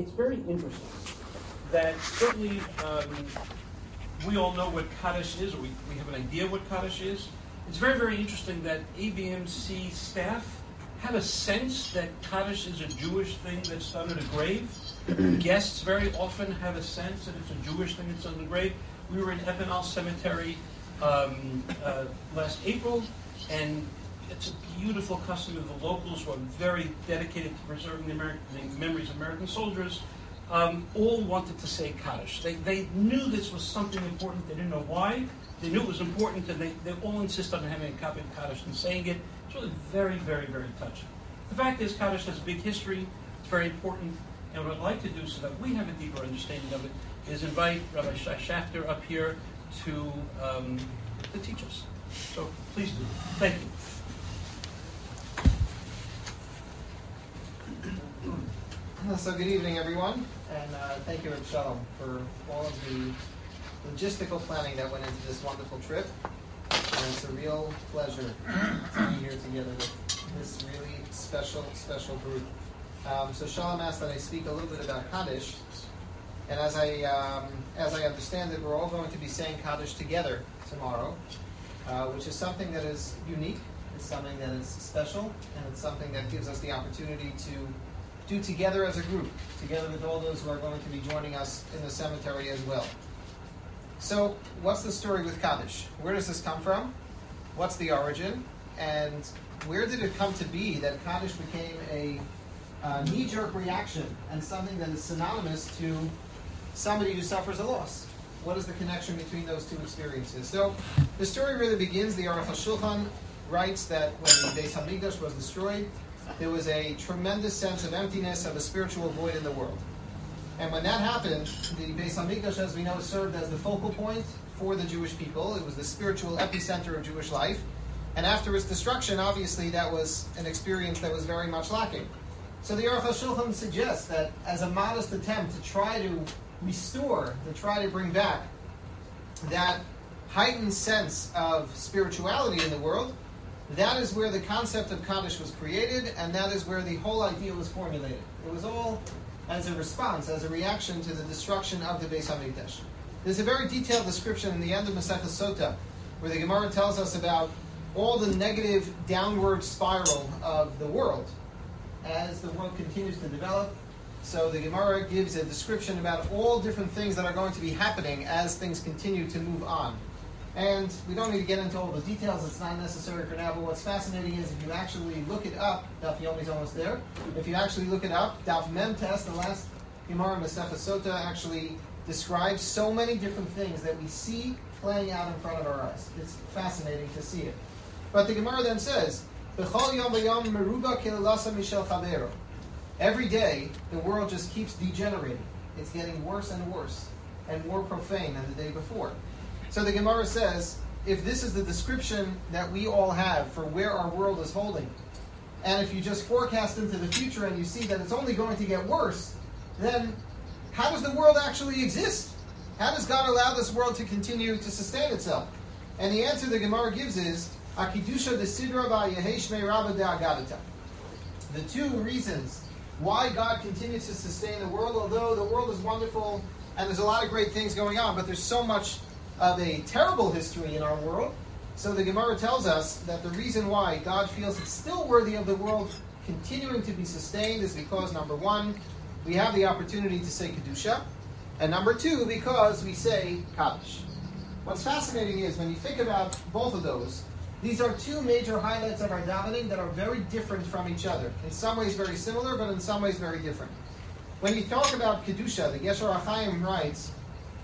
it's very interesting that certainly um, we all know what Kaddish is, or we, we have an idea what Kaddish is. It's very, very interesting that ABMC staff have a sense that Kaddish is a Jewish thing that's done at a grave. Guests very often have a sense that it's a Jewish thing that's done at a grave. We were in Epinal Cemetery um, uh, last April, and it's a beautiful custom of the locals who are very dedicated to preserving the, American, the memories of American soldiers. Um, all wanted to say Kaddish. They, they knew this was something important. They didn't know why. They knew it was important, and they, they all insist on having a copy of Kaddish and saying it. It's really very, very, very touching. The fact is, Kaddish has a big history. It's very important. And what I'd like to do so that we have a deeper understanding of it is invite Rabbi Shai Schachter up here to, um, to teach us. So please do. Thank you. So good evening, everyone, and uh, thank you, Shalom, for all of the logistical planning that went into this wonderful trip. And it's a real pleasure to be here together with this really special, special group. Um, so Shalom asked that I speak a little bit about Kaddish, and as I um, as I understand it, we're all going to be saying Kaddish together tomorrow, uh, which is something that is unique. It's something that is special, and it's something that gives us the opportunity to do together as a group, together with all those who are going to be joining us in the cemetery as well. So, what's the story with Kaddish? Where does this come from? What's the origin? And where did it come to be that Kaddish became a uh, knee jerk reaction and something that is synonymous to somebody who suffers a loss? What is the connection between those two experiences? So, the story really begins. The Aruch HaShulchan writes that when the Beis Hamikdash was destroyed, there was a tremendous sense of emptiness, of a spiritual void in the world. And when that happened, the Beis Hamikdash, as we know, served as the focal point for the Jewish people. It was the spiritual epicenter of Jewish life. And after its destruction, obviously, that was an experience that was very much lacking. So the Aruch HaShulchan suggests that as a modest attempt to try to restore, to try to bring back that heightened sense of spirituality in the world, that is where the concept of Kaddish was created, and that is where the whole idea was formulated. It was all as a response, as a reaction to the destruction of the Beis Hamikdash. There's a very detailed description in the end of Masechah Sota, where the Gemara tells us about all the negative downward spiral of the world as the world continues to develop. So the Gemara gives a description about all different things that are going to be happening as things continue to move on. And we don't need to get into all the details, it's not necessary for now, but what's fascinating is if you actually look it up, Daf Yomi's almost there. If you actually look it up, Daf Mem Tes, the last Gemara Masechah Sota, actually describes so many different things that we see playing out in front of our eyes. It's fascinating to see it. But the Gemara then says, Every day, the world just keeps degenerating. It's getting worse and worse, and more profane than the day before. So the Gemara says, if this is the description that we all have for where our world is holding, and if you just forecast into the future and you see that it's only going to get worse, then how does the world actually exist? How does God allow this world to continue to sustain itself? And the answer the Gemara gives is Akidusha de Sidra Agadata. The two reasons why God continues to sustain the world, although the world is wonderful and there's a lot of great things going on, but there's so much of a terrible history in our world. So the Gemara tells us that the reason why God feels it's still worthy of the world continuing to be sustained is because, number one, we have the opportunity to say Kedusha, and number two, because we say Kaddish. What's fascinating is when you think about both of those, these are two major highlights of our davening that are very different from each other. In some ways very similar, but in some ways very different. When you talk about Kedusha, the Gesher HaChaim writes,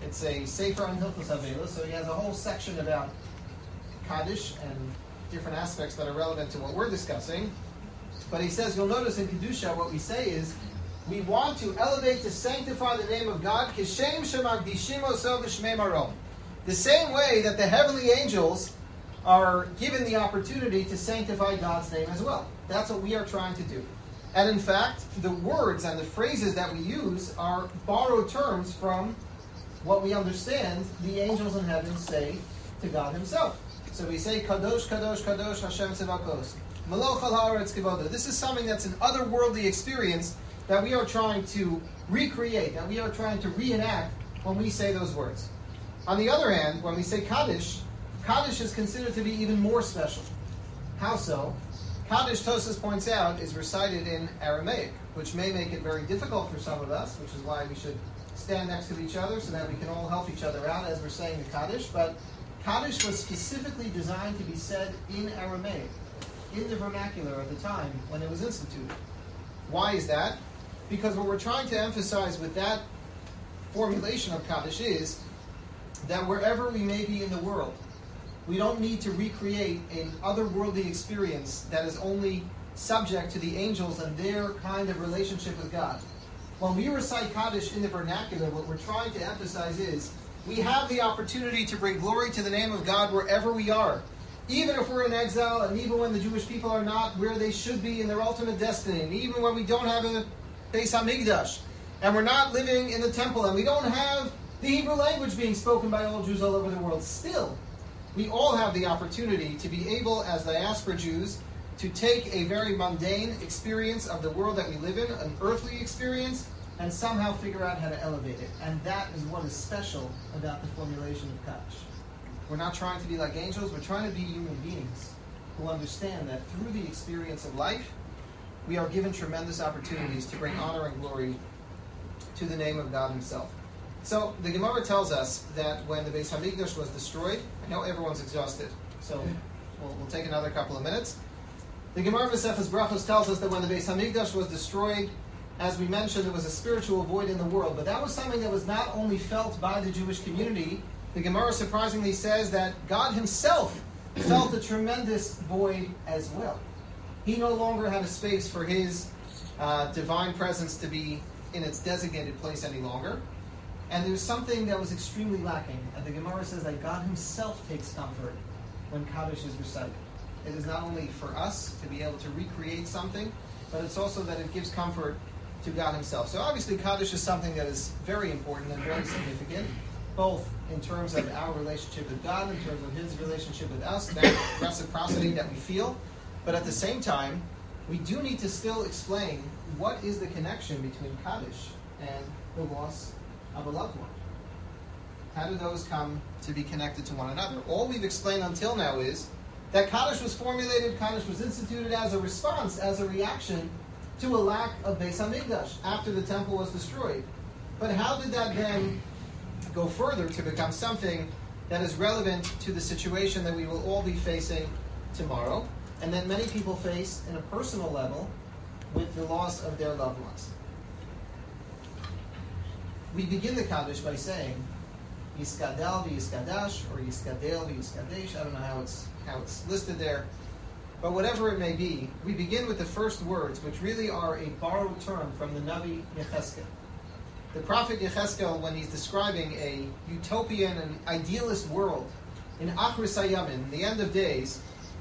it's a Sefer on Hilchos Avela, so he has a whole section about Kaddish and different aspects that are relevant to what we're discussing. But he says, you'll notice in Kedusha, what we say is, we want to elevate to sanctify the name of God, the same way that the heavenly angels are given the opportunity to sanctify God's name as well. That's what we are trying to do. And in fact, the words and the phrases that we use are borrowed terms from what we understand the angels in heaven say to God Himself. So we say, Kadosh, Kadosh, Kadosh, Hashem Tzivakos. Meloch al This is something that's an otherworldly experience that we are trying to recreate, that we are trying to reenact when we say those words. On the other hand, when we say Kaddish, Kaddish is considered to be even more special. How so? Kaddish, Tosfos points out, is recited in Aramaic, which may make it very difficult for some of us, which is why we should stand next to each other so that we can all help each other out as we're saying the Kaddish. But Kaddish was specifically designed to be said in Aramaic, in the vernacular at the time when it was instituted. Why is that? Because what we're trying to emphasize with that formulation of Kaddish is that wherever we may be in the world, we don't need to recreate an otherworldly experience that is only subject to the angels and their kind of relationship with God. When we recite Kaddish in the vernacular, what we're trying to emphasize is we have the opportunity to bring glory to the name of God wherever we are. Even if we're in exile, and even when the Jewish people are not where they should be in their ultimate destiny, and even when we don't have a Beis Hamikdash, and we're not living in the temple, and we don't have the Hebrew language being spoken by all Jews all over the world, still, we all have the opportunity to be able, as diaspora Jews, to take a very mundane experience of the world that we live in, an earthly experience, and somehow figure out how to elevate it. And that is what is special about the formulation of Kaddish. We're not trying to be like angels, we're trying to be human beings who understand that through the experience of life, we are given tremendous opportunities to bring honor and glory to the name of God Himself. So the Gemara tells us that when the Beis Hamikdash was destroyed, I know everyone's exhausted, so we'll, we'll take another couple of minutes. The Gemara Maseches Brachos tells us that when the Beis Hamikdash was destroyed, as we mentioned, there was a spiritual void in the world, but that was something that was not only felt by the Jewish community. The Gemara surprisingly says that God Himself felt a tremendous void as well. He no longer had a space for His uh, divine presence to be in its designated place any longer. And there's something that was extremely lacking. And the Gemara says that God Himself takes comfort when Kaddish is recited. It is not only for us to be able to recreate something, but it's also that it gives comfort to God Himself. So obviously, Kaddish is something that is very important and very significant, both in terms of our relationship with God, in terms of His relationship with us, that reciprocity that we feel. But at the same time, we do need to still explain what is the connection between Kaddish and the loss of a loved one. How do those come to be connected to one another? All we've explained until now is that Kaddish was formulated, Kaddish was instituted as a response, as a reaction to a lack of Beis Hamikdash after the temple was destroyed. But how did that then go further to become something that is relevant to the situation that we will all be facing tomorrow, and that many people face in a personal level with the loss of their loved ones? we begin the Kaddish by saying Yiskadel v'Yiskadash or Yiskadel v'Yiskadesh. I don't know how it's how it's listed there, but whatever it may be, we begin with the first words, which really are a borrowed term from the Navi Yecheskel. The prophet Yecheskel, when he's describing a utopian and idealist world in Achris Hayamin, the end of days,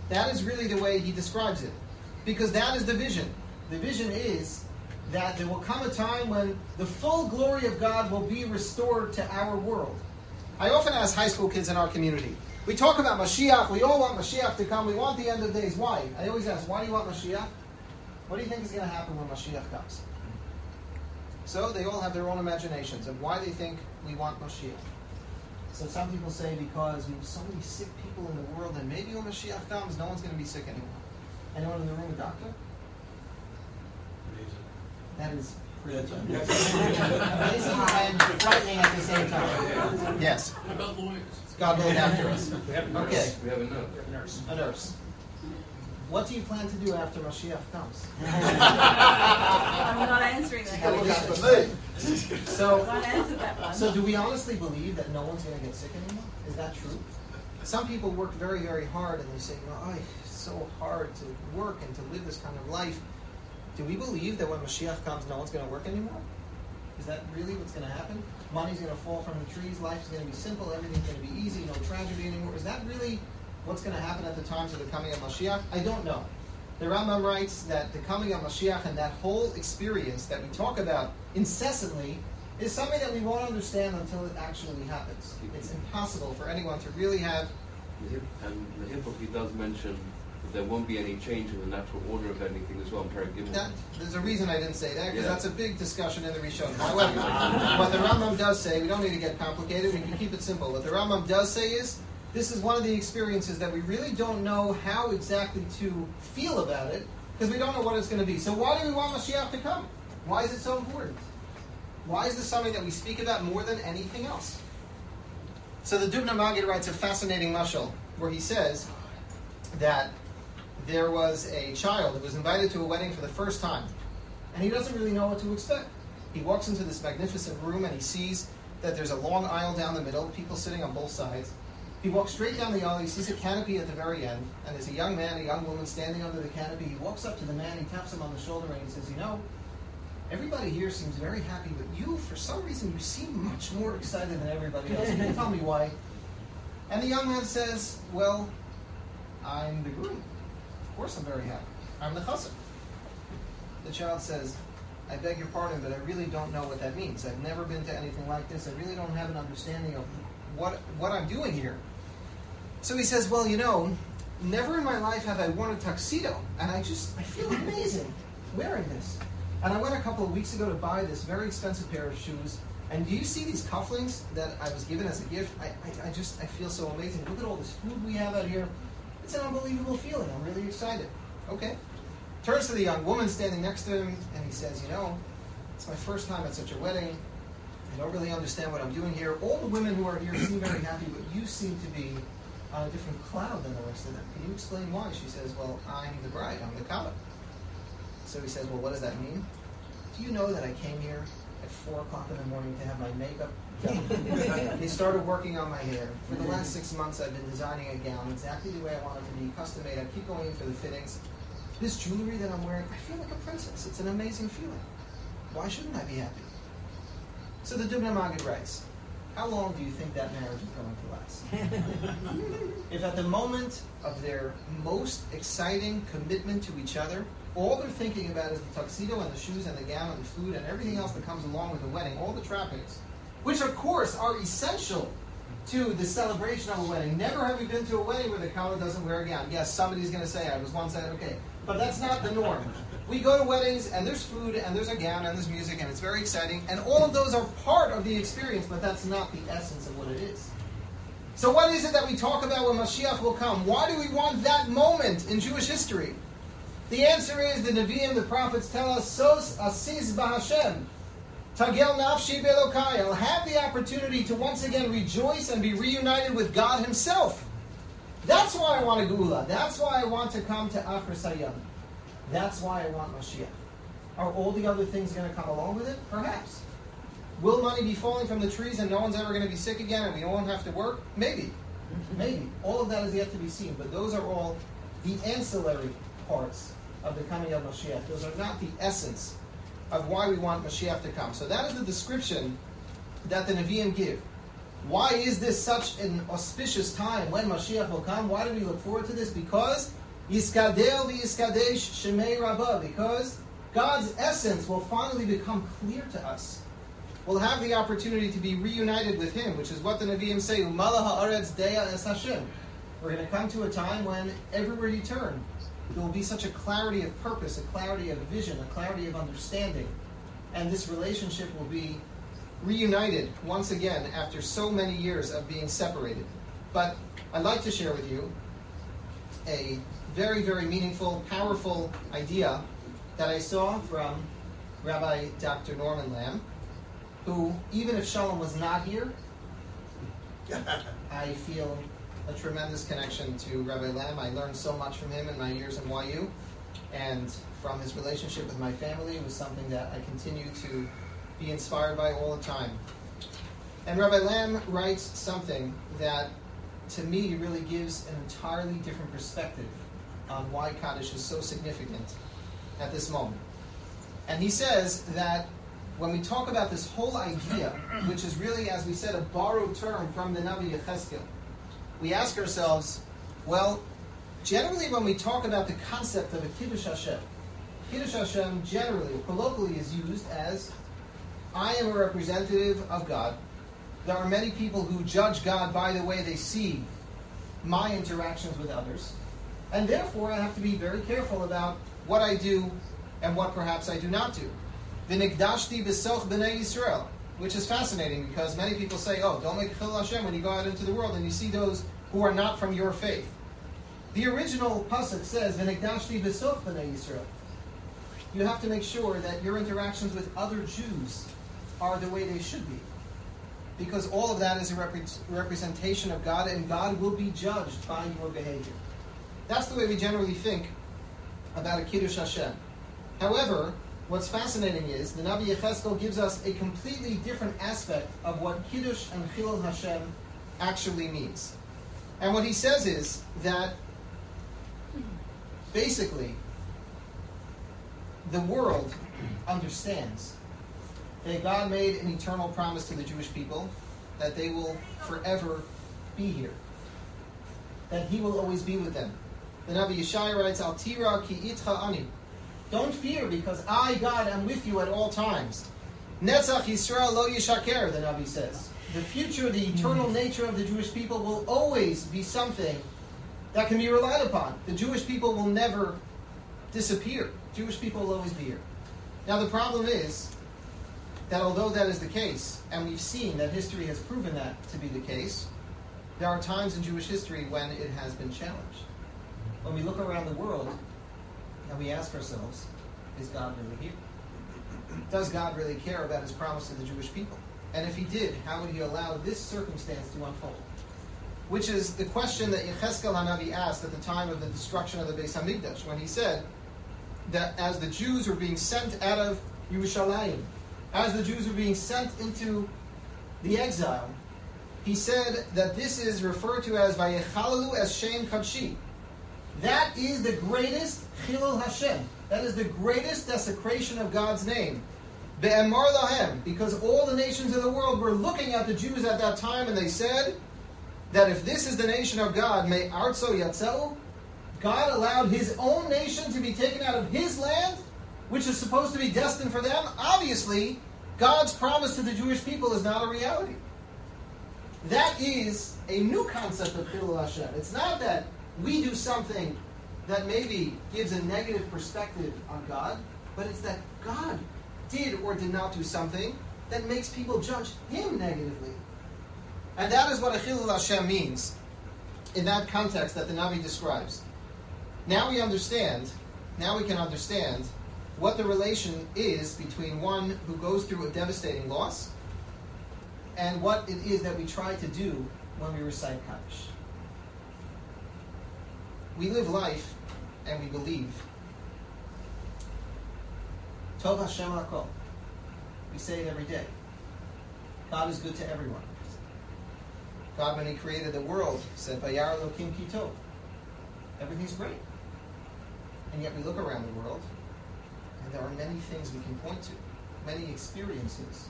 that is really the way he describes it, because that is the vision. The vision is that there will come a time when the full glory of God will be restored to our world. I often ask high school kids in our community, we talk about Mashiach, we all want Mashiach to come, we want the end of days. Why? I always ask, why do you want Mashiach? What do you think is going to happen when Mashiach comes? So they all have their own imaginations of why they think we want Mashiach. So some people say because we have so many sick people in the world, and maybe when Mashiach comes, no one's going to be sick anymore. Anyone in the room a doctor? That is pretty amazing and frightening at the same time. Yes. What about lawyers? God will look after us. We have a nurse. Okay, We have a note. We have a nurse. a nurse. What do you plan to do after Mashiach comes? I'm not answering that. Gotta question. So, I'm not answering that one. so do we honestly believe that no one's going to get sick anymore? Is that true? Some people work very, very hard and they say, you know, oh, it's so hard to work and to live this kind of life. Do we believe that when Mashiach comes, no one's going to work anymore? Is that really what's going to happen? Money's going to fall from the trees, life's going to be simple, everything's going to be easy, no tragedy anymore. Is that really what's going to happen at the times of the coming of Mashiach? I don't know. The Rambam writes that the coming of Mashiach and that whole experience that we talk about incessantly is something that we won't understand until it actually happens. It's impossible for anyone to really have And the Hippocrates does mention there won't be any change in the natural order of anything as well in Gimel. That, there's a reason I didn't say that because Yeah. that's a big discussion in the Rishon. However, what the Rambam does say, we don't need to get complicated. We can keep it simple. What the Rambam does say is, this is one of the experiences that we really don't know how exactly to feel about it because we don't know what it's going to be. So why do we want Mashiach to come? Why is it so important? Why is this something that we speak about more than anything else? So the Dubno Magid writes a fascinating mashal where he says that there was a child who was invited to a wedding for the first time, and he doesn't really know what to expect. He walks into this magnificent room and he sees that there's a long aisle down the middle, people sitting on both sides. He walks straight down the aisle, he sees a canopy at the very end, and there's a young man, a young woman standing under the canopy. He walks up to the man, he taps him on the shoulder, and he says, You know, everybody here seems very happy, but you, for some reason, you seem much more excited than everybody else. Can you tell me why? And the young man says, Well, I'm the groom. Of course I'm very happy. I'm the chassan. The child says, I beg your pardon, but I really don't know what that means. I've never been to anything like this. I really don't have an understanding of what, what I'm doing here. So he says, Well, you know, never in my life have I worn a tuxedo, and I just, I feel amazing wearing this. And I went a couple of weeks ago to buy this very expensive pair of shoes. And do you see these cufflinks that I was given as a gift? I, I, I just, I feel so amazing. Look at all this food we have out here. It's an unbelievable feeling. I'm really excited. Okay. Turns to the young woman standing next to him, and he says, You know, it's my first time at such a wedding. I don't really understand what I'm doing here. All the women who are here seem very happy, but you seem to be on a different cloud than the rest of them. Can you explain why? She says, Well, I'm the bride, I'm the kala. So he says, Well, what does that mean? Do you know that I came here at 4 o'clock in the morning to have my makeup they started working on my hair. For the last six months, I've been designing a gown exactly the way I want it to be, custom made. I keep going in for the fittings. This jewelry that I'm wearing, I feel like a princess. It's an amazing feeling. Why shouldn't I be happy? So the Dubno Magid writes, How long do you think that marriage is going to last? if at the moment of their most exciting commitment to each other, all they're thinking about is the tuxedo and the shoes and the gown and the food and everything else that comes along with the wedding, all the trappings, which of course are essential to the celebration of a wedding. Never have we been to a wedding where the kala doesn't wear a gown. Yes, somebody's going to say, I was once at, okay, but that's not the norm. We go to weddings and there's food and there's a gown and there's music and it's very exciting, and all of those are part of the experience, but that's not the essence of what it is. So, what is it that we talk about when Mashiach will come? Why do we want that moment in Jewish history? The answer is the Nevi'im, the prophets tell us, Sos asis b'Hashem. Tagel nafshi belokai. I'll have the opportunity to once again rejoice and be reunited with God Himself. That's why I want a Geula. That's why I want to come to Achar Sayyam. That's why I want Mashiach. Are all the other things going to come along with it? Perhaps. Will money be falling from the trees and no one's ever going to be sick again and we won't have to work? Maybe. Maybe. All of that is yet to be seen. But those are all the ancillary parts of the coming of Mashiach. Those are not the essence of why we want Mashiach to come. So that is the description that the Nevi'im give. Why is this such an auspicious time when Mashiach will come? Why do we look forward to this? Because Yiskadel v'Yiskadesh Shemei Rabbah. Because God's essence will finally become clear to us. We'll have the opportunity to be reunited with Him, which is what the Nevi'im say, Umala ha'aretz deya es Hashem. We're going to come to a time when everywhere you turn, there will be such a clarity of purpose, a clarity of vision, a clarity of understanding. And this relationship will be reunited once again after so many years of being separated. But I'd like to share with you a very, very meaningful, powerful idea that I saw from Rabbi Dr. Norman Lamm, who, even if Shalom was not here, I feel a tremendous connection to Rabbi Lamm. I learned so much from him in my years in YU, and from his relationship with my family. Was something that I continue to be inspired by all the time. And Rabbi Lamm writes something that, to me, really gives an entirely different perspective on why Kaddish is so significant at this moment. And he says that when we talk about this whole idea, which is really, as we said, a borrowed term from the Navi Yecheskel, we ask ourselves, well, generally when we talk about the concept of a Kiddush Hashem, Kiddush Hashem generally, colloquially, is used as I am a representative of God. There are many people who judge God by the way they see my interactions with others. And therefore, I have to be very careful about what I do and what perhaps I do not do. V'nigdashti b'soch b'nei Yisrael, which is fascinating because many people say, oh, don't make chil Hashem when you go out into the world and you see those who are not from your faith. The original pasuk says, "V'nigdashti b'soch b'nei Yisrael." You have to make sure that your interactions with other Jews are the way they should be, because all of that is a repre- representation of God, and God will be judged by your behavior. That's the way we generally think about a kiddush Hashem. However, what's fascinating is the Navi Yecheskel gives us a completely different aspect of what kiddush and chilul Hashem actually means. And what he says is that basically the world understands that God made an eternal promise to the Jewish people that they will forever be here, that He will always be with them. The Navi Yeshaya writes, Al tira ki itcha ani. Don't fear, because I, God, am with you at all times. Netzach Yisrael lo yishaker, the Nabi says. The future, the eternal hmm. nature of the Jewish people will always be something that can be relied upon. The Jewish people will never disappear. Jewish people will always be here. Now, the problem is that although that is the case, and we've seen that history has proven that to be the case, there are times in Jewish history when it has been challenged. When we look around the world and we ask ourselves, is God really here? Does God really care about his promise to the Jewish people? And if he did, how would he allow this circumstance to unfold? Which is the question that Yecheskel Hanavi asked at the time of the destruction of the Beis Hamikdash, when he said that as the Jews were being sent out of Yerushalayim, as the Jews were being sent into the exile, he said that this is referred to as Vayechalalu as Shem Kadshi. That is the greatest Chilul Hashem. That is the greatest desecration of God's name. Be'emar lahem, because all the nations of the world were looking at the Jews at that time and they said that if this is the nation of God, may artso yatzeu, God allowed his own nation to be taken out of his land, which is supposed to be destined for them. Obviously, God's promise to the Jewish people is not a reality. That is a new concept of Chilul Hashem. It's not that we do something that maybe gives a negative perspective on God, but it's that God did or did not do something that makes people judge Him negatively. And that is what a Chilul Hashem means in that context that the Navi describes. Now we understand, now we can understand what the relation is between one who goes through a devastating loss and what it is that we try to do when we recite Kaddish. We live life and we believe. Tov Hashem Hakol. We say it every day. God is good to everyone. God, when He created the world, said, Vayar Elokim Ki Tov. Everything's great. And yet we look around the world, and there are many things we can point to, many experiences,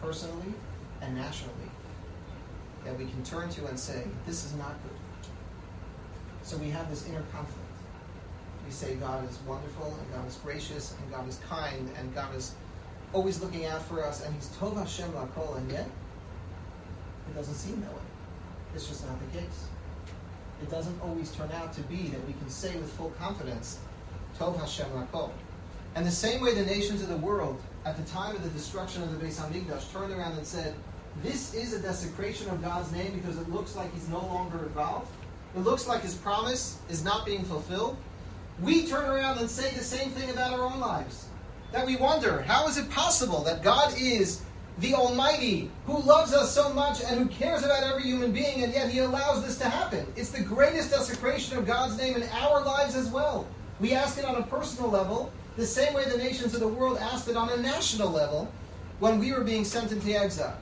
personally and nationally, that we can turn to and say, this is not good. So we have this inner conflict. We say God is wonderful, and God is gracious, and God is kind, and God is always looking out for us, and He's Tov Hashem Lakol, and yet it doesn't seem that way. It's just not the case. It doesn't always turn out to be that we can say with full confidence, Tov Hashem Lakol. And the same way the nations of the world, at the time of the destruction of the Beis Hamikdash, turned around and said, "This is a desecration of God's name because it looks like He's no longer involved. It looks like His promise is not being fulfilled." We turn around and say the same thing about our own lives. That we wonder, how is it possible that God is the Almighty, who loves us so much and who cares about every human being, and yet He allows this to happen. It's the greatest desecration of God's name in our lives as well. We ask it on a personal level, the same way the nations of the world asked it on a national level when we were being sent into exile.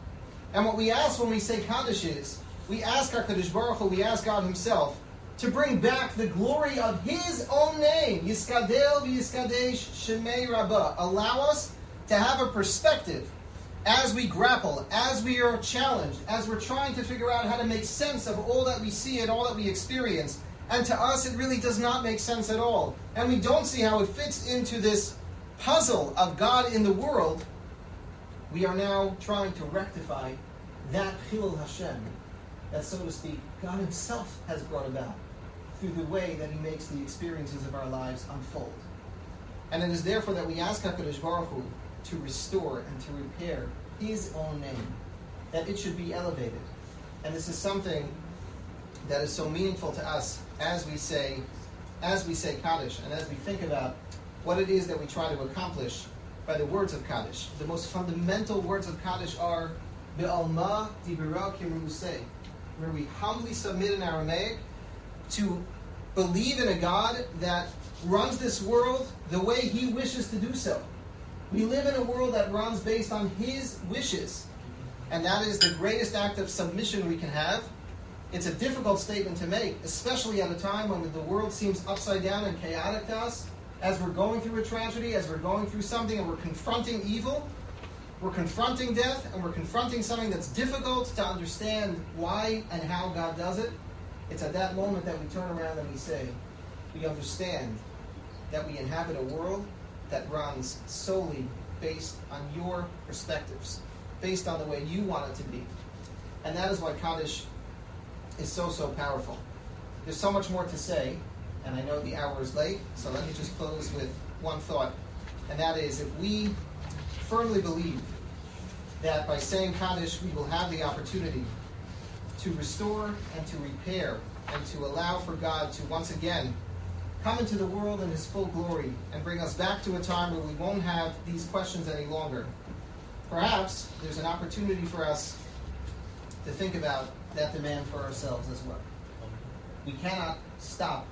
And what we ask when we say Kaddish is, we ask our Kaddish Baruch Hu, we ask God Himself, to bring back the glory of His own name, Yiskadel v'Yiskadesh Shemei Rabbah. Allow us to have a perspective as we grapple, as we are challenged, as we're trying to figure out how to make sense of all that we see and all that we experience. And to us, it really does not make sense at all. And we don't see how it fits into this puzzle of God in the world. We are now trying to rectify that Chilul Hashem that, so to speak, God Himself has brought about through the way that He makes the experiences of our lives unfold. And it is therefore that we ask HaKadosh Baruch Hu to restore and to repair His own name, that it should be elevated. And this is something that is so meaningful to us as we say, as we say Kaddish, and as we think about what it is that we try to accomplish by the words of Kaddish. The most fundamental words of Kaddish are Be'alma dibira kirusei, where we humbly submit in Aramaic to believe in a God that runs this world the way He wishes to do so. We live in a world that runs based on His wishes, and that is the greatest act of submission we can have. It's a difficult statement to make, especially at a time when the world seems upside down and chaotic to us. As we're going through a tragedy, as we're going through something, and we're confronting evil, we're confronting death, and we're confronting something that's difficult to understand why and how God does it. It's at that moment that we turn around and we say, we understand that we inhabit a world that runs solely based on your perspectives, based on the way you want it to be. And that is why Kaddish is so, so powerful. There's so much more to say, and I know the hour is late, so let me just close with one thought. And that is if we firmly believe that by saying Kaddish, we will have the opportunity to restore and to repair and to allow for God to once again come into the world in his full glory and bring us back to a time where we won't have these questions any longer. Perhaps there's an opportunity for us to think about that demand for ourselves as well. We cannot stop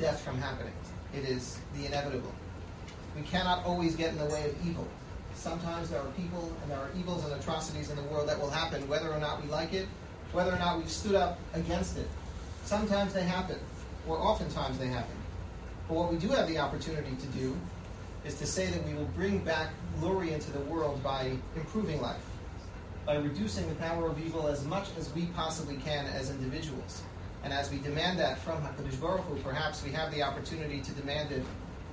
death from happening. It is the inevitable. We cannot always get in the way of evil. Sometimes there are people and there are evils and atrocities in the world that will happen whether or not we like it, whether or not we've stood up against it. Sometimes they happen, or oftentimes they happen. But what we do have the opportunity to do is to say that we will bring back glory into the world by improving life, by reducing the power of evil as much as we possibly can as individuals. And as we demand that from HaKadosh Baruch Hu, perhaps we have the opportunity to demand it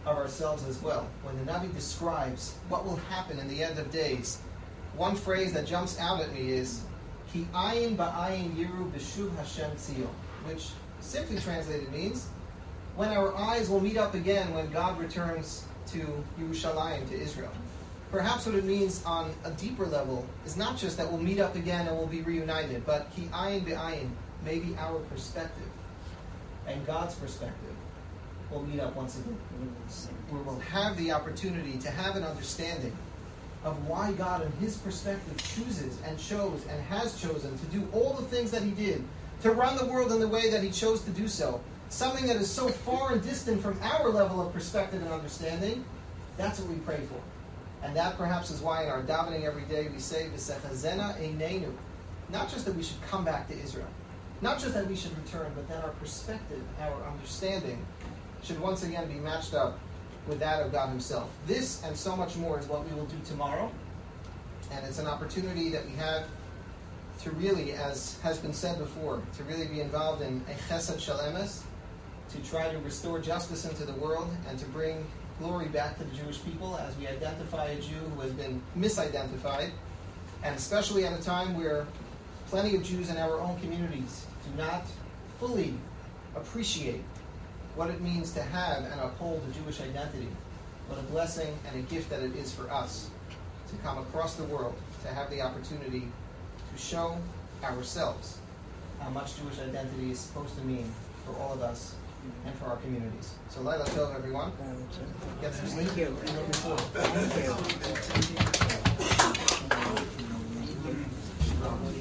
of ourselves as well. When the Navi describes what will happen in the end of days, one phrase that jumps out at me is, Ki ayin ba'ayin yiru b'shuv Hashem tzion, which simply translated means, when our eyes will meet up again when God returns to Yerushalayim, to Israel. Perhaps what it means on a deeper level is not just that we'll meet up again and we'll be reunited, but ki ayin be'ayin, maybe our perspective and God's perspective will meet up once again. Where we'll have the opportunity to have an understanding of why God, in His perspective, chooses and chose and has chosen to do all the things that He did, to run the world in the way that He chose to do so. Something that is so far and distant from our level of perspective and understanding, that's what we pray for. And that perhaps is why in our davening every day we say, V'sechazena einenu. Not just that we should come back to Israel, not just that we should return, but that our perspective, our understanding, should once again be matched up with that of God Himself. This and so much more is what we will do tomorrow. And it's an opportunity that we have to really, as has been said before, to really be involved in a chesed shel emes, to try to restore justice into the world and to bring glory back to the Jewish people as we identify a Jew who has been misidentified, and especially at a time where plenty of Jews in our own communities do not fully appreciate what it means to have and uphold the Jewish identity, what a blessing and a gift that it is for us to come across the world to have the opportunity to show ourselves how much Jewish identity is supposed to mean for all of us and for our communities. So Laila Tov, everyone. Get some sleep. Thank you. Thank you. Thank you.